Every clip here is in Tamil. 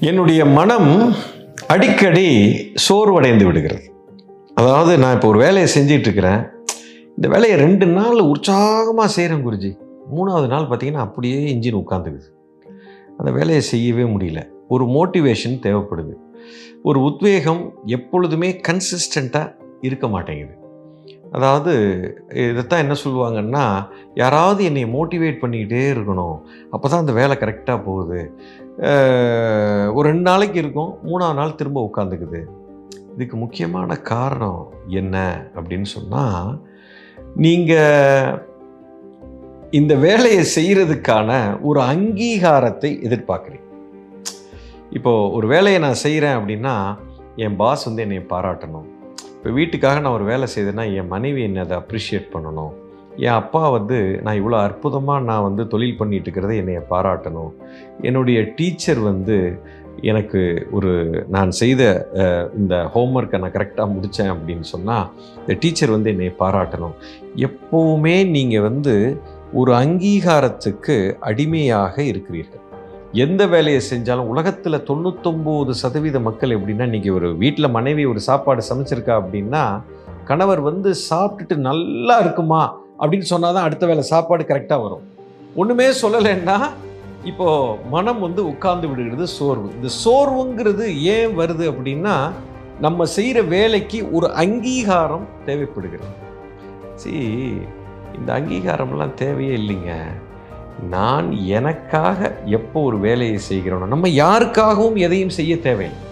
என்னுடைய மனம் அடிக்கடி சோர்வடைந்து விடுகிறது. அதாவது நான் இப்போ ஒரு வேலையை செஞ்சிட்டு இருக்கிறேன் இந்த வேலையை ரெண்டு நாள் உற்சாகமாக செய்கிறேன் குருஜி. மூணாவது நாள் பார்த்தீங்கன்னா அப்படியே இன்ஜின் உட்காந்துக்குது அந்த வேலையை செய்யவே முடியல. ஒரு மோட்டிவேஷன் தேவைப்படுது. ஒரு உத்வேகம் எப்பொழுதுமே கன்சிஸ்டண்ட்டாக இருக்க மாட்டேங்குது. அதாவது இதைத்தான் என்ன சொல்லுவாங்கன்னா யாராவது என்னை மோட்டிவேட் பண்ணிக்கிட்டே இருக்கணும். அப்போ தான் அந்த வேலை கரெக்டாக போகுது. ஒரு ரெண்டு நாளைக்கு இருக்கும் மூணாவது நாள் திரும்ப உட்காந்துக்குது. இதுக்கு முக்கியமான காரணம் என்ன அப்படின்னு சொன்னால் நீங்கள் இந்த வேலையை செய்கிறதுக்கான ஒரு அங்கீகாரத்தை எதிர்பார்க்குறீங்க. இப்போது ஒரு வேலையை நான் செய்கிறேன் அப்படின்னா என் பாஸ் வந்து என்னை பாராட்டணும். இப்போ வீட்டுக்காக நான் ஒரு வேலை செய்தேன்னா என் மனைவி என்னை அதை அப்ரிஷியேட் பண்ணணும். என் அப்பா வந்து நான் இவ்வளோ அற்புதமாக நான் வந்து தொழில் பண்ணிட்டு இருக்கிறத என்னை பாராட்டணும். என்னுடைய டீச்சர் வந்து எனக்கு ஒரு நான் செய்த இந்த ஹோம்ஒர்க்கை நான் கரெக்டாக முடித்தேன் அப்படின்னு சொன்னால் இந்த டீச்சர் வந்து என்னை பாராட்டணும். எப்போவுமே நீங்கள் வந்து ஒரு அங்கீகாரத்துக்கு அடிமையாக இருக்கிறீர்கள். எந்த வேலையை செஞ்சாலும் உலகத்தில் தொண்ணூத்தொம்பது சதவீத மக்கள் எப்படின்னா இன்றைக்கி ஒரு வீட்டில் மனைவி ஒரு சாப்பாடு சமைச்சிருக்கா அப்படின்னா கணவர் வந்து சாப்பிட்டுட்டு நல்லா இருக்குமா அப்படின்னு சொன்னால் தான் அடுத்த வேலை சாப்பாடு கரெக்டாக வரும். ஒன்றுமே சொல்லலைன்னா இப்போது மனம் வந்து உட்கார்ந்து விடுகிறது சோர்வு. இந்த சோர்வுங்கிறது ஏன் வருது அப்படின்னா நம்ம செய்கிற வேலைக்கு ஒரு அங்கீகாரம் தேவைப்படுகிறது. சி இந்த அங்கீகாரம்லாம் தேவையே இல்லைங்க. நான் எனக்காக எப்போ ஒரு வேலையை செய்கிறோனோ நம்ம யாருக்காகவும் எதையும் செய்ய தேவையில்லை.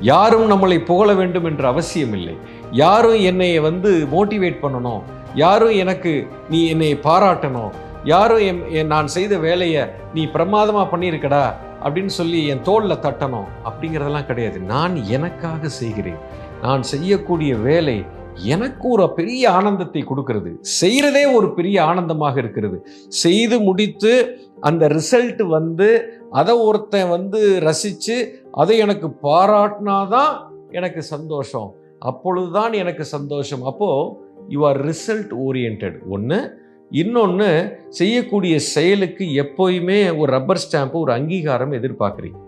யாரும் நம்மளை புகழ வேண்டும் என்ற அவசியம் இல்லை யாரும் என்னை வந்து மோட்டிவேட் பண்ணணும் யாரும் எனக்கு நீ என்னை பாராட்டணும் யாரும் என் நான் செய்த வேலையை நீ பிரமாதமாக பண்ணியிருக்கடா அப்படின்னு சொல்லி என் தோளில் தட்டணும் அப்படிங்கிறதெல்லாம் கிடையாது. நான் எனக்காக செய்கிறேன். நான் செய்யக்கூடிய வேலை எனக்கு ஒரு பெரிய ஆனந்தத்தை கொடுக்கிறது. செய்கிறதே ஒரு பெரிய ஆனந்தமாக இருக்கிறது. செய்து முடித்து அந்த ரிசல்ட் வந்து அதை ஒருத்தன் வந்து ரசித்து அதை எனக்கு பாராட்டினாதான் எனக்கு சந்தோஷம். அப்பொழுதுதான் எனக்கு சந்தோஷம். அப்போது யூ ஆர் ரிசல்ட் ஓரியன்ட் ஒன்று இன்னொன்று செய்யக்கூடிய செயலுக்கு எப்போயுமே ஒரு ரப்பர் ஸ்டாம்ப்பு ஒரு அங்கீகாரம் எதிர்பார்க்குறீங்க.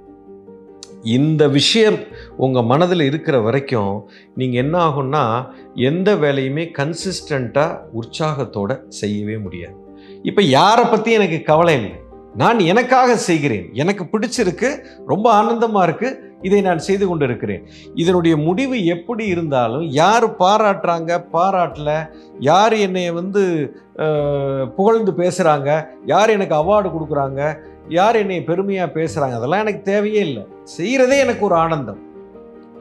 இந்த விஷயம் உங்கள் மனதில் இருக்கிற வரைக்கும் நீங்கள் என்ன ஆகும்னா எந்த வேலையுமே கன்சிஸ்டண்ட்டாக உற்சாகத்தோடு செய்யவே முடியாது. இப்போ யாரை பற்றி எனக்கு கவலை இல்லை. நான் எனக்காக செய்கிறேன். எனக்கு பிடிச்சிருக்கு ரொம்ப ஆனந்தமாக இருக்குது இதை நான் செய்து கொண்டு இருக்கிறேன் இதனுடைய முடிவு எப்படி இருந்தாலும் யார் பாராட்டுறாங்க பாராட்டல யார் என்னை வந்து புகழ்ந்து பேசுகிறாங்க யார் எனக்கு அவார்டு கொடுக்குறாங்க யார் என்னை பெருமையாக பேசுகிறாங்க அதெல்லாம் எனக்கு தேவையே இல்லை. செய்கிறதே எனக்கு ஒரு ஆனந்தம்.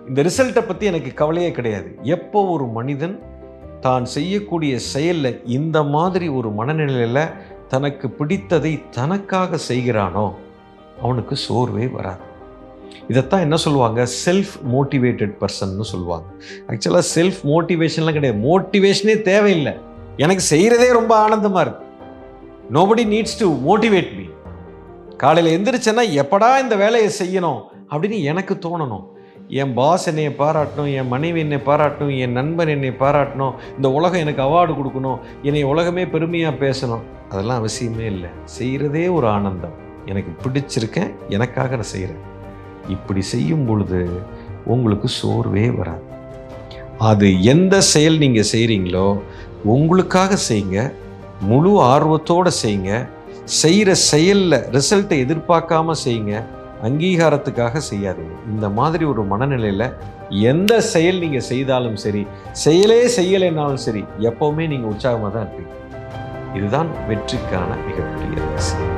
இந்த ரிசல்ட்டை பற்றி எனக்கு கவலையே கிடையாது. எப்போ ஒரு மனிதன் தான் செய்யக்கூடிய செயலில் இந்த மாதிரி ஒரு மனநிலையில் தனக்கு பிடித்ததை தனக்காக செய்கிறானோ அவனுக்கு சோர்வே வராது. இதைத்தான் என்ன சொல்லுவாங்க? செல்ஃப் மோட்டிவேட்டட் பர்சன்னு சொல்லுவாங்க. ஆக்சுவலாக செல்ஃப் மோட்டிவேஷன்லாம் கிடையாது. மோட்டிவேஷனே தேவையில்லை. எனக்கு செய்கிறதே ரொம்ப ஆனந்தமாக இருக்குது nobody needs to motivate me காலையில் எந்திரிச்சேன்னா எப்படா இந்த வேலையை செய்யணும் அப்படின்னு எனக்கு தோணணும். என் பாஸ் என்னை பாராட்டணும் என் மனைவி என்னை பாராட்டணும் என் நண்பன் என்னை பாராட்டணும் இந்த உலகம் எனக்கு அவார்டு கொடுக்கணும் என்னை உலகமே பெருமையாக பேசணும். அதெல்லாம் அவசியமே இல்லை. செய்கிறதே ஒரு ஆனந்தம். எனக்கு பிடிச்சிருக்கேன் எனக்காக நான் செய்கிறேன் இப்படி செய்யும் பொழுது உங்களுக்கு சோர்வே வராது. அது எந்த செயல் நீங்கள் செய்கிறீங்களோ உங்களுக்காக செய்யுங்க முழு ஆர்வத்தோடு செய்யுங்க செய்கிற செயலில் ரிசல்ட்டை எதிர்பார்க்காம செய்யுங்க அங்கீகாரத்துக்காக செய்யாதீங்க. இந்த மாதிரி ஒரு மனநிலையில் எந்த செயல் நீங்கள் செய்தாலும் சரி செயலே செய்யலைனாலும் சரி எப்போவுமே நீங்கள் உற்சாகமாக தான் இருப்பீங்க. இதுதான் வெற்றிக்கான மிகப்பெரிய ரகசியம்.